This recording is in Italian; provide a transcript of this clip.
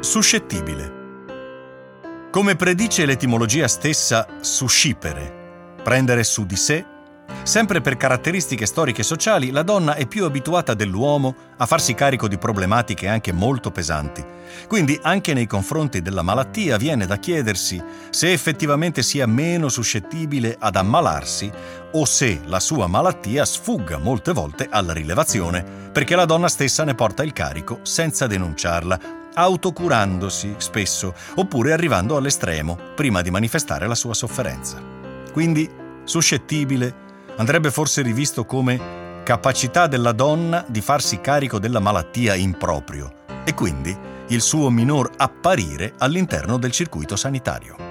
Suscettibile. Come predice l'etimologia stessa, suscipere, prendere su di sé, sempre per caratteristiche storiche e sociali, la donna è più abituata dell'uomo a farsi carico di problematiche anche molto pesanti. Quindi anche nei confronti della malattia viene da chiedersi se effettivamente sia meno suscettibile ad ammalarsi o se la sua malattia sfugga molte volte alla rilevazione, perché la donna stessa ne porta il carico senza denunciarla autocurandosi spesso, oppure arrivando all'estremo prima di manifestare la sua sofferenza. Quindi, suscettibile andrebbe forse rivisto come capacità della donna di farsi carico della malattia in proprio e quindi il suo minor apparire all'interno del circuito sanitario.